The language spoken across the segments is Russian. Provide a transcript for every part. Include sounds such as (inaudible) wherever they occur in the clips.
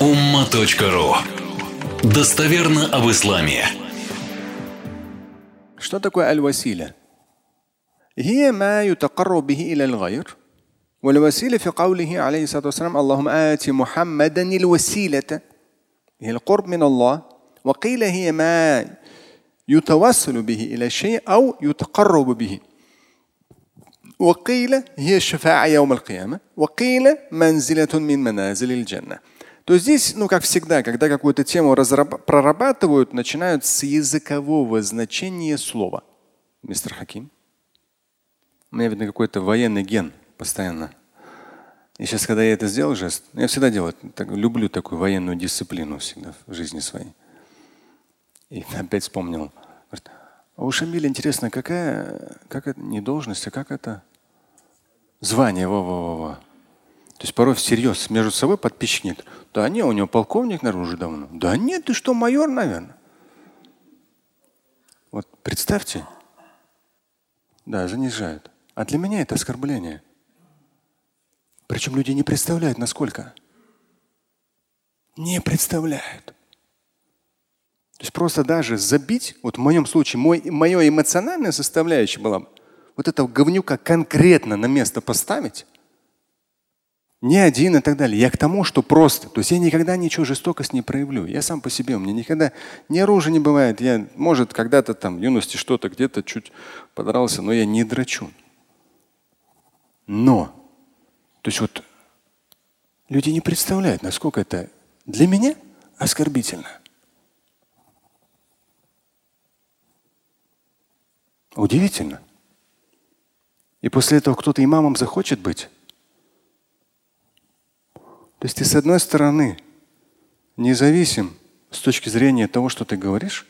umma.ru Достоверно об исламе. Что такое аль-василя? هي ما يتقرب به إلى الغير والوسيلة في قوله عليه الصلاة والسلام اللهم آت محمدا الوسيلة هي القرب من الله وقيل هي ما يتوسل به إلى الشيء أو يتقرب به وقيل هي الشفاعة يوم القيامة وقيل منزلة من منازل الجنة То здесь, ну как всегда, когда какую-то тему прорабатывают, начинают с языкового значения слова. Мистер Хаким. У меня, видно, какой-то военный ген постоянно. И сейчас, когда я это сделал жест, я всегда делаю, так, люблю такую военную дисциплину всегда в жизни своей. И (laughs) опять вспомнил. Говорит, а у Шамиля интересно, какая, как это, не должность, а как это? Звание, во, во, во, во. То есть порой всерьез между собой подписчик нет. Да не, у него полковник, наверное, уже давно. Да нет, ты что, майор, наверное. Вот представьте. Да, занижают. А для меня это оскорбление. Причем люди не представляют, насколько. Не представляют. То есть просто даже забить, вот в моем случае, мой, мое эмоциональная составляющая была, вот этого говнюка конкретно на место поставить, не один и так далее. Я к тому, что просто. То есть я никогда ничего жестокость не проявлю. Я сам по себе. У меня никогда ни оружия не бывает. Я, может, когда-то там в юности что-то где-то чуть подрался, но я не драчу. Но, то есть вот люди не представляют, насколько это для меня оскорбительно. Удивительно. И после этого кто-то имамом захочет быть. То есть ты с одной стороны независим с точки зрения того, что ты говоришь,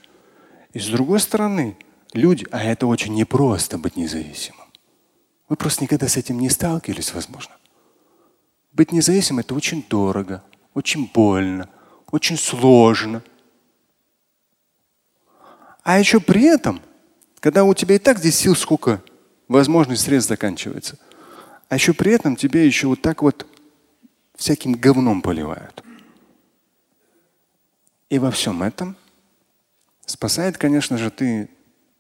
и с другой стороны люди, а это очень непросто быть независимым. Вы просто никогда с этим не сталкивались, возможно. Быть независимым это очень дорого, очень больно, очень сложно. А еще при этом, когда у тебя и так здесь сил сколько, возможность средств заканчивается, а еще при этом тебе еще вот так вот всяким говном поливают. И во всем этом спасает, конечно же, ты,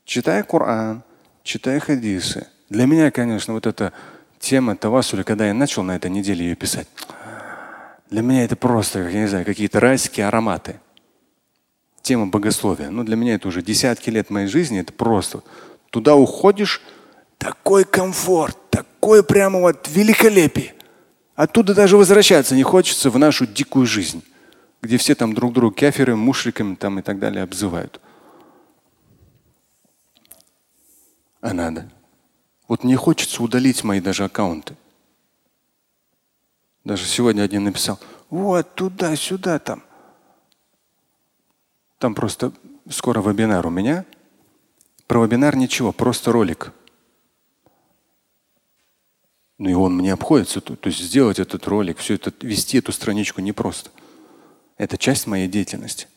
читая Коран, читая хадисы. Для меня, конечно, вот эта тема тавасуля, когда я начал на этой неделе ее писать, для меня это просто, я не знаю, какие-то райские ароматы. Тема богословия. Ну, для меня это уже десятки лет моей жизни. Это просто. Туда уходишь, такой комфорт, такое прямо вот великолепие. Оттуда даже возвращаться не хочется в нашу дикую жизнь, где все там друг друга кефирами, мушриками там и так далее обзывают. А надо. Вот мне хочется удалить мои даже аккаунты. Даже сегодня один написал, вот туда-сюда там. Там просто скоро вебинар у меня. Про вебинар ничего, просто ролик. Ну и он мне обходится. То, то есть сделать этот ролик, все это, вести эту страничку непросто. Это часть моей деятельности.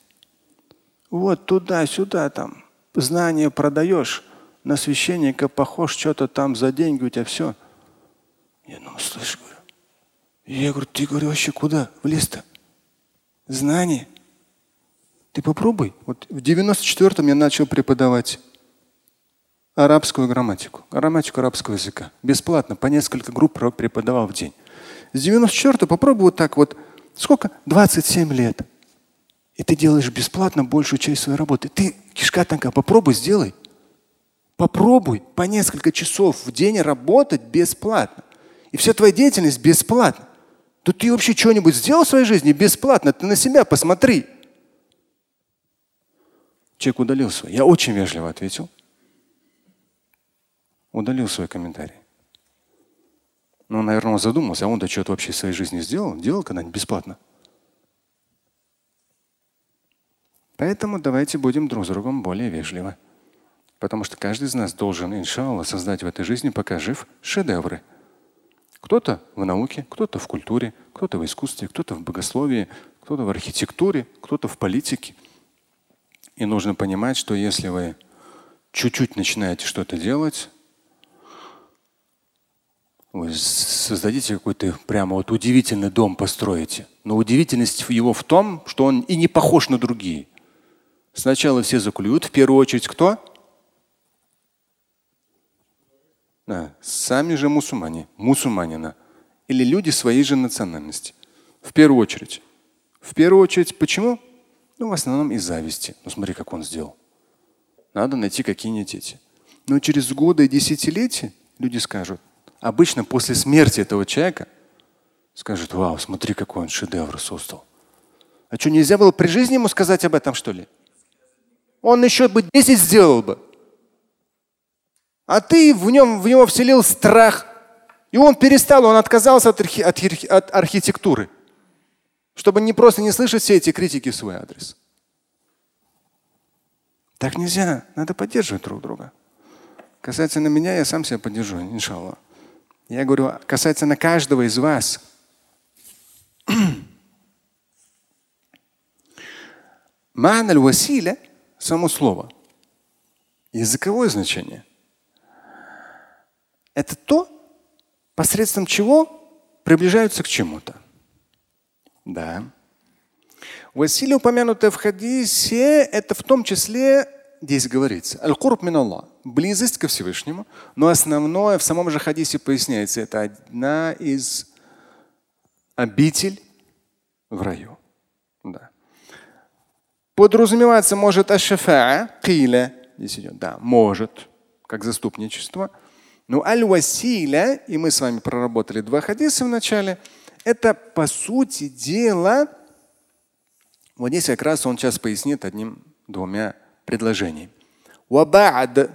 Вот туда-сюда там. Знания продаешь, на священника похож, что-то там за деньги у тебя все. Я ну слышь, говорю. Я говорю, ты говорю, вообще куда? В лес-то? Знание. Ты попробуй. Вот в 94-м я начал преподавать арабскую грамматику, грамматику арабского языка. Бесплатно, по несколько групп преподавал в день. С 94 попробуй вот так вот. Сколько? 27 лет. И ты делаешь бесплатно большую часть своей работы. Ты, кишка танка, попробуй, сделай. Попробуй по несколько часов в день работать бесплатно. И вся твоя деятельность бесплатна. То ты вообще что-нибудь сделал в своей жизни бесплатно? Ты на себя посмотри. Человек удалил свой. Я очень вежливо ответил удалил свой комментарий. Ну, наверное, он задумался, а он-то что-то вообще в своей жизни сделал? Делал когда-нибудь бесплатно? Поэтому давайте будем друг с другом более вежливы. Потому что каждый из нас должен, иншаллах, создать в этой жизни, пока жив, шедевры. Кто-то в науке, кто-то в культуре, кто-то в искусстве, кто-то в богословии, кто-то в архитектуре, кто-то в политике. И нужно понимать, что если вы чуть-чуть начинаете что-то делать, Вы создадите какой-то прямо вот удивительный дом построите. Но удивительность его в том, что он и не похож на другие. Сначала все заклюют, в первую очередь кто? Да, сами же мусульмане, мусульманина. Или люди своей же национальности. В первую очередь. В первую очередь почему? Ну, в основном из зависти. Ну, смотри, как он сделал. Надо найти какие-нибудь эти. Но через годы и десятилетия люди скажут, обычно после смерти этого человека скажут, вау, смотри, какой он шедевр создал. А что, нельзя было при жизни ему сказать об этом, что ли? Он еще бы 10 сделал бы. А ты в нем в него вселил страх. И он перестал, он отказался от, архи, от, от архитектуры, чтобы не просто не слышать все эти критики в свой адрес. Так нельзя, надо поддерживать друг друга. Касательно меня, я сам себя поддержу, иншаллах. Я говорю, касательно каждого из вас. (clears throat) Ма'на василя само слово. Языковое значение. Это то, посредством чего приближаются к чему-то. Да. Василия, упомянутое в хадисе, это в том числе, здесь говорится, аль-курб мин Аллах, близость ко Всевышнему, но основное в самом же хадисе поясняется, это одна из обитель в раю. Да. Подразумеваться может ашафа, киля, здесь идет, да, может, как заступничество. Но аль-василя, и мы с вами проработали два хадиса в начале, это по сути дела вот здесь как раз он сейчас пояснит одним-двумя предложениями. وبعد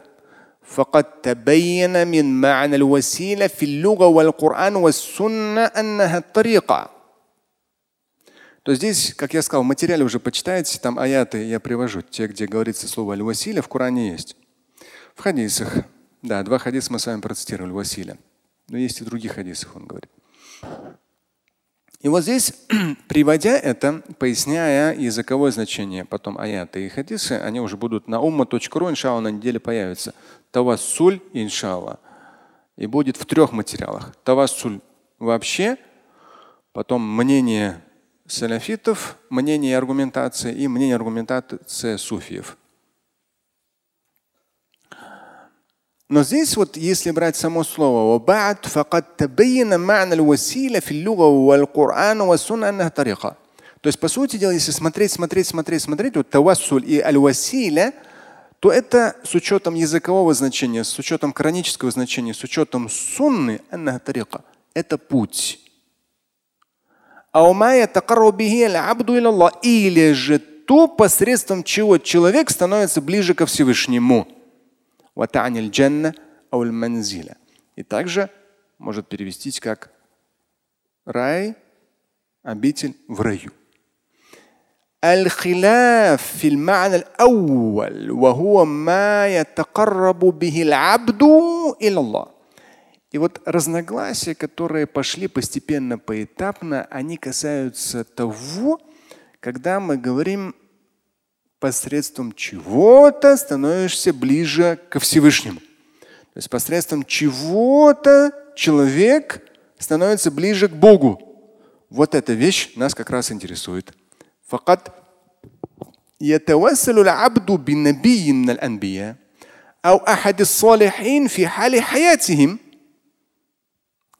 فقد تبين من معنى الوسيلة في اللغة والقرآن والسنة أنها الطريقة. То здесь, как я сказал, в материале уже почитайте, там аяты я привожу, те, где говорится слово аль-василя, в Коране есть. В хадисах, да, два хадиса мы с вами процитировали, василя. Но есть и других хадисах, он говорит. И вот здесь, (clears throat) приводя это, поясняя языковое значение, потом аяты и хадисы, они уже будут на умма.ру, иншалла, на неделе появятся. Тавассуль, иншалла. И будет в трех материалах. Тавассуль вообще, потом мнение салафитов, мнение и аргументация и мнение аргументации суфиев. Но здесь вот, если брать само слово то есть, по сути дела, если смотреть, смотреть, смотреть, смотреть, вот тавассуль и аль-василя, то это с учетом языкового значения, с учетом коранического значения, с учетом сунны, это путь. Или же то, посредством чего человек становится ближе ко Всевышнему. И также может перевестись как рай, обитель в раю. الخلاف في المعنى الأول وهو ما يتقرب به العبد إلى الله. И вот разногласия, которые пошли постепенно, поэтапно, они касаются того, когда мы говорим посредством чего-то становишься ближе ко Всевышнему. То есть посредством чего-то человек становится ближе к Богу. Вот эта вещь нас как раз интересует. فقط يتوسل العبد بنبي من الأنبياء أو أحد الصالحين في حال حياتهم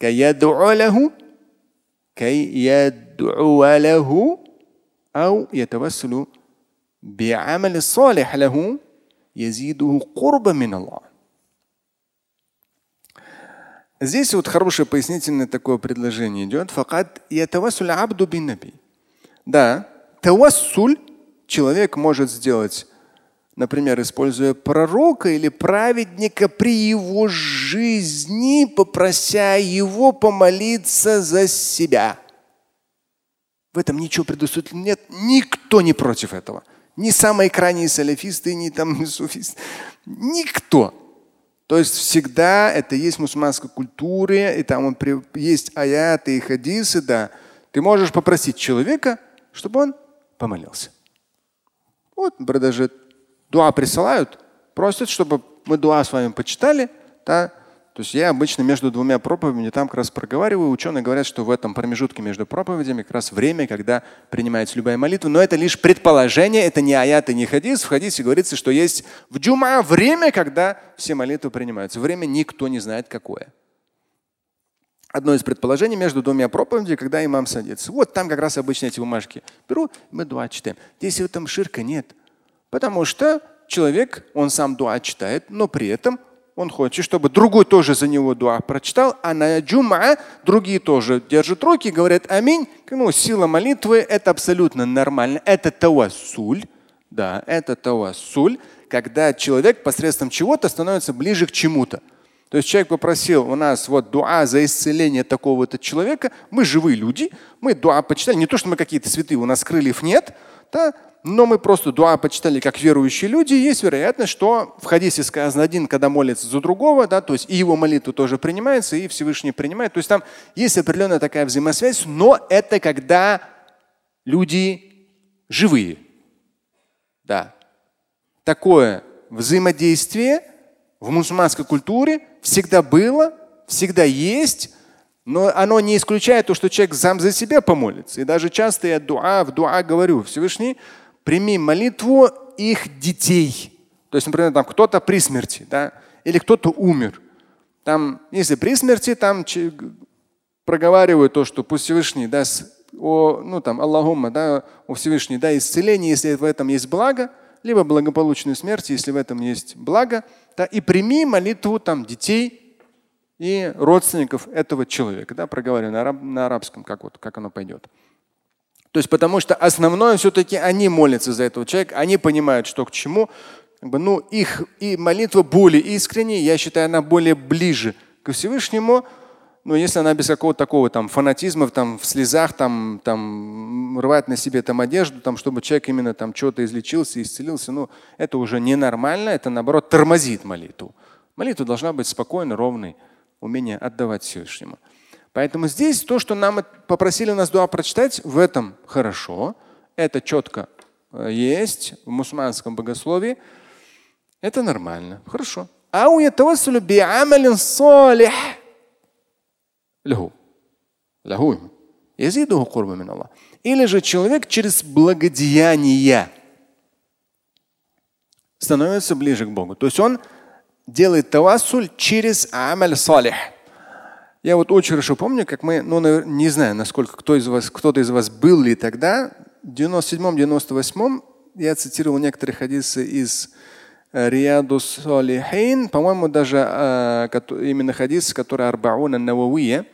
كي يدعو له كي يدعو له أو يتوسل بعمل الصالح له يزيده قربا من الله. Здесь вот хорошее пояснительное такое предложение идет. Факат ятавасуль абду бин наби. Да, тавассуль человек может сделать, например, используя пророка или праведника при его жизни, попрося его помолиться за себя. В этом ничего предусмотрено нет. Никто не против этого. Ни самые крайние салафисты, ни там (laughs) суфисты. Никто. То есть всегда это есть в мусульманской культуре, и там есть аяты и хадисы, да. Ты можешь попросить человека, чтобы он помолился. Вот даже дуа присылают, просят, чтобы мы дуа с вами почитали, да, То есть я обычно между двумя проповедями там как раз проговариваю. Ученые говорят, что в этом промежутке между проповедями как раз время, когда принимается любая молитва. Но это лишь предположение, это не аят и не хадис. В хадисе говорится, что есть в джума время, когда все молитвы принимаются. Время никто не знает какое. Одно из предположений между двумя проповедями, когда имам садится. Вот там как раз обычно эти бумажки беру, мы дуа читаем. Здесь в этом ширка нет. Потому что человек, он сам дуа читает, но при этом он хочет, чтобы другой тоже за него дуа прочитал, а на джума другие тоже держат руки говорят аминь. Ну, сила молитвы – это абсолютно нормально. Это тавассуль. Да, это тавассуль, когда человек посредством чего-то становится ближе к чему-то. То есть человек попросил у нас вот дуа за исцеление такого-то человека. Мы живые люди, мы дуа почитали. Не то, что мы какие-то святые, у нас крыльев нет, да, но мы просто дуа почитали как верующие люди, есть вероятность, что в хадисе сказано один, когда молится за другого, да, то есть и его молитва тоже принимается, и Всевышний принимает. То есть там есть определенная такая взаимосвязь, но это когда люди живые. Да. Такое взаимодействие в мусульманской культуре всегда было, всегда есть, но оно не исключает то, что человек сам за себя помолится. И даже часто я дуа, в дуа говорю, Всевышний, прими молитву их детей. То есть, например, там кто-то при смерти, да, или кто-то умер. Там, если при смерти, там проговаривают то, что пусть Всевышний даст о, ну там, Аллахумма, да, о Всевышний, да, исцеление, если в этом есть благо, либо благополучную смерть, если в этом есть благо, да, и прими молитву там детей и родственников этого человека, да, проговариваю на, араб, на арабском, как вот, как оно пойдет. То есть потому что основное все-таки они молятся за этого человека, они понимают, что к чему. Ну, их и молитва более искренняя, я считаю, она более ближе к Всевышнему. Но если она без какого-то такого там фанатизма, там в слезах, там, там рвать на себе там одежду, там, чтобы человек именно там что-то излечился, исцелился, ну, это уже ненормально, это наоборот тормозит молитву. Молитва должна быть спокойной, ровной, умение отдавать Всевышнему. Поэтому здесь то, что нам попросили нас дуа прочитать, в этом хорошо. Это четко э, есть в мусульманском богословии. Это нормально. Хорошо. Или же человек через благодеяние становится ближе к Богу. То есть он делает тавассуль через амаль салих. Я вот очень хорошо помню, как мы, ну, не знаю, насколько кто из вас, кто-то из вас был ли тогда, в 97-98 я цитировал некоторые хадисы из э, Рияду Салихин, по-моему, даже э, именно хадис, который Арбауна Нававия,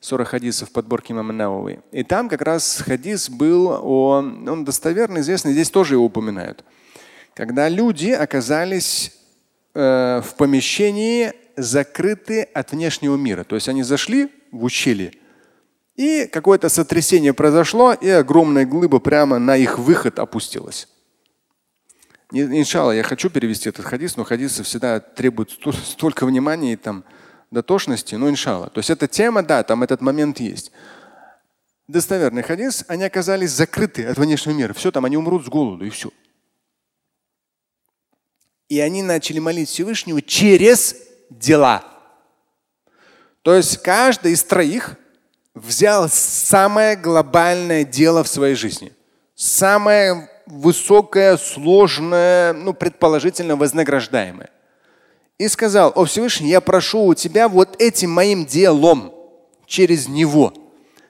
40 хадисов подборки имама Навави. И там как раз хадис был, о, он достоверный, известный, здесь тоже его упоминают. Когда люди оказались э, в помещении закрыты от внешнего мира. То есть они зашли в ущелье, и какое-то сотрясение произошло, и огромная глыба прямо на их выход опустилась. Иншалла, я хочу перевести этот хадис, но хадисы всегда требуют (laughs) столько внимания и там дотошности, но иншалла. То есть эта тема, да, там этот момент есть. Достоверный хадис, они оказались закрыты от внешнего мира. Все, там они умрут с голоду и все. И они начали молить Всевышнего через дела. То есть каждый из троих взял самое глобальное дело в своей жизни. Самое высокое, сложное, ну, предположительно вознаграждаемое. И сказал, о Всевышний, я прошу у тебя вот этим моим делом через него.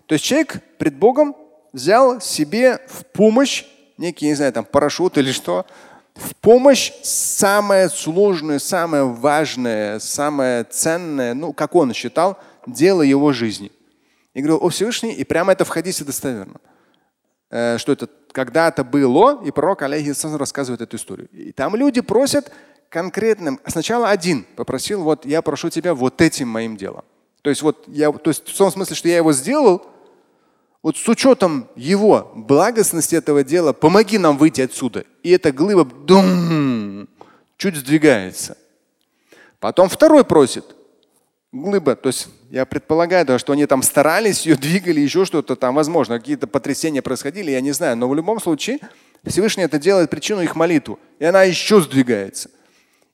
То есть человек пред Богом взял себе в помощь некий, не знаю, там парашют или что, в помощь самое сложное, самое важное, самое ценное, ну, как он считал, дело его жизни. И говорил, о Всевышний, и прямо это в хадисе достоверно. Э, что это когда-то было, и пророк алейхиссалам рассказывает эту историю. И там люди просят конкретным. Сначала один попросил, вот я прошу тебя вот этим моим делом. То есть вот я, то есть в том смысле, что я его сделал, вот с учетом его благостности этого дела, помоги нам выйти отсюда. И эта глыба дум, чуть сдвигается. Потом второй просит. Глыба, то есть я предполагаю, что они там старались, ее двигали, еще что-то там, возможно, какие-то потрясения происходили, я не знаю. Но в любом случае Всевышний это делает причину их молитву. И она еще сдвигается.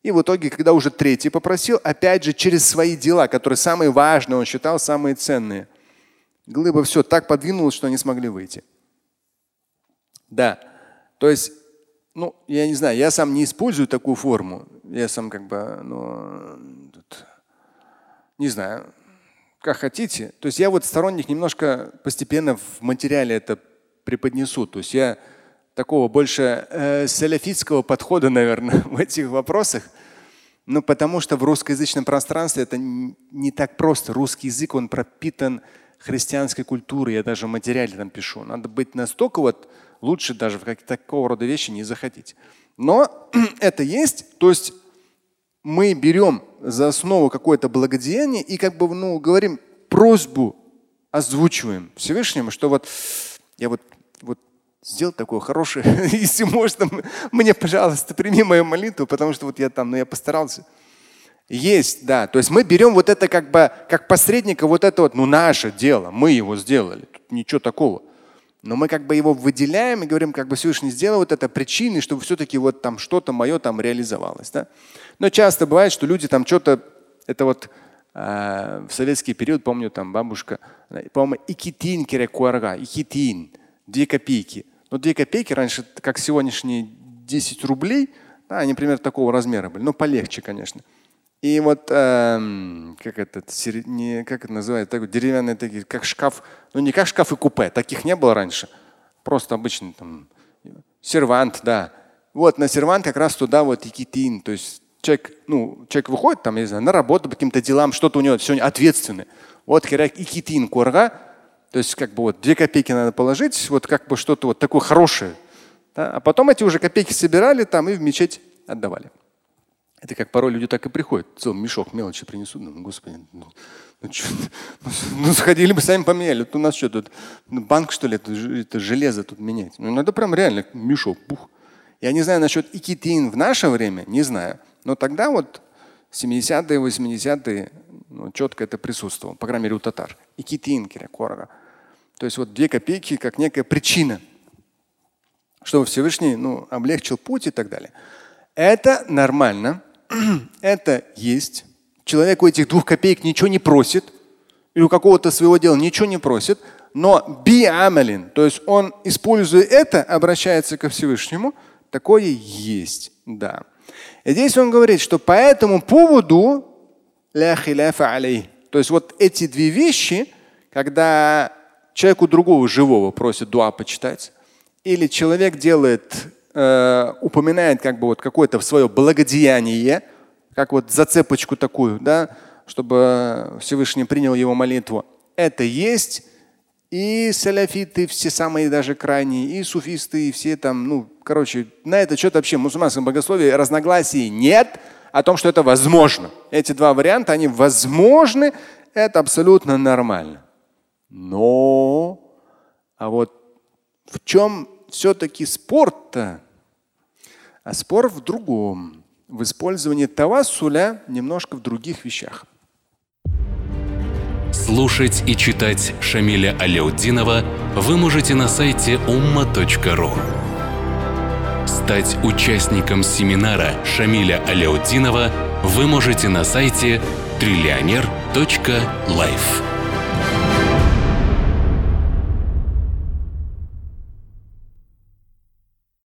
И в итоге, когда уже третий попросил, опять же через свои дела, которые самые важные, он считал самые ценные. Глыба все так подвинулась, что они смогли выйти. Да. То есть, ну, я не знаю, я сам не использую такую форму. Я сам как бы, ну, тут, не знаю, как хотите. То есть я вот сторонник немножко постепенно в материале это преподнесу. То есть я такого больше э, саляфитского подхода, (laughs) наверное, в этих вопросах. Ну, потому что в русскоязычном пространстве это не так просто. Русский язык, он пропитан христианской культурой. Я даже в материале там пишу. Надо быть настолько вот лучше даже в какие-то такого рода вещи не заходить. Но (clears throat) это есть. То есть мы берем за основу какое-то благодеяние и как бы ну, говорим просьбу озвучиваем Всевышнему, что вот я вот сделай такое хорошее, (laughs) если можно, мне, пожалуйста, прими мою молитву, потому что вот я там, ну я постарался. Есть, да. То есть мы берем вот это как бы, как посредника, вот это вот, ну наше дело, мы его сделали, тут ничего такого. Но мы как бы его выделяем и говорим, как бы Всевышний сделал вот это причиной, чтобы все-таки вот там что-то мое там реализовалось. Да? Но часто бывает, что люди там что-то, это вот э, в советский период, помню, там бабушка, по-моему, икитин кирекуарга, икитин, две копейки. Но 2 копейки раньше, как сегодняшние 10 рублей, да, они примерно такого размера были, но полегче, конечно. И вот эм, как это, не, как это называется, такой деревянный, такие, как шкаф, ну не как шкаф и купе, таких не было раньше. Просто обычный там сервант, да. Вот на сервант как раз туда вот и китин, то есть человек, ну, человек выходит там, я не знаю, на работу по каким-то делам, что-то у него сегодня ответственное. Вот херак и китин корга, то есть как бы вот две копейки надо положить, вот как бы что-то вот такое хорошее. Да? А потом эти уже копейки собирали там и в мечеть отдавали. Это как порой люди так и приходят. Целый мешок мелочи принесут. Ну, господи, ну, ну, что, ну, ну сходили бы, сами поменяли. Вот у нас что тут, ну, банк что ли, это, это железо тут менять. Ну надо прям реально мешок, бух. Я не знаю насчет икитин в наше время, не знаю. Но тогда вот 70-е, 80-е ну, четко это присутствовало, по крайней мере у татар. Икитин, корога. То есть вот две копейки как некая причина, чтобы Всевышний ну, облегчил путь и так далее. Это нормально, (clears throat) это есть. Человек у этих двух копеек ничего не просит, или у какого-то своего дела ничего не просит, но биамалин, то есть он, используя это, обращается ко Всевышнему, такое есть, да. И здесь он говорит, что по этому поводу то есть вот эти две вещи, когда человеку другого живого просит дуа почитать, или человек делает, э, упоминает как бы вот какое-то свое благодеяние, как вот зацепочку такую, да, чтобы Всевышний принял его молитву. Это есть и саляфиты, все самые даже крайние, и суфисты, и все там, ну, короче, на это что-то вообще в мусульманском богословии разногласий нет о том, что это возможно. Эти два варианта, они возможны, это абсолютно нормально. Но, а вот в чем все-таки спор-то? А спор в другом, в использовании тавассуля немножко в других вещах. Слушать и читать Шамиля Аляутдинова вы можете на сайте umma.ru. Стать участником семинара Шамиля Аляутдинова вы можете на сайте триллионер.life.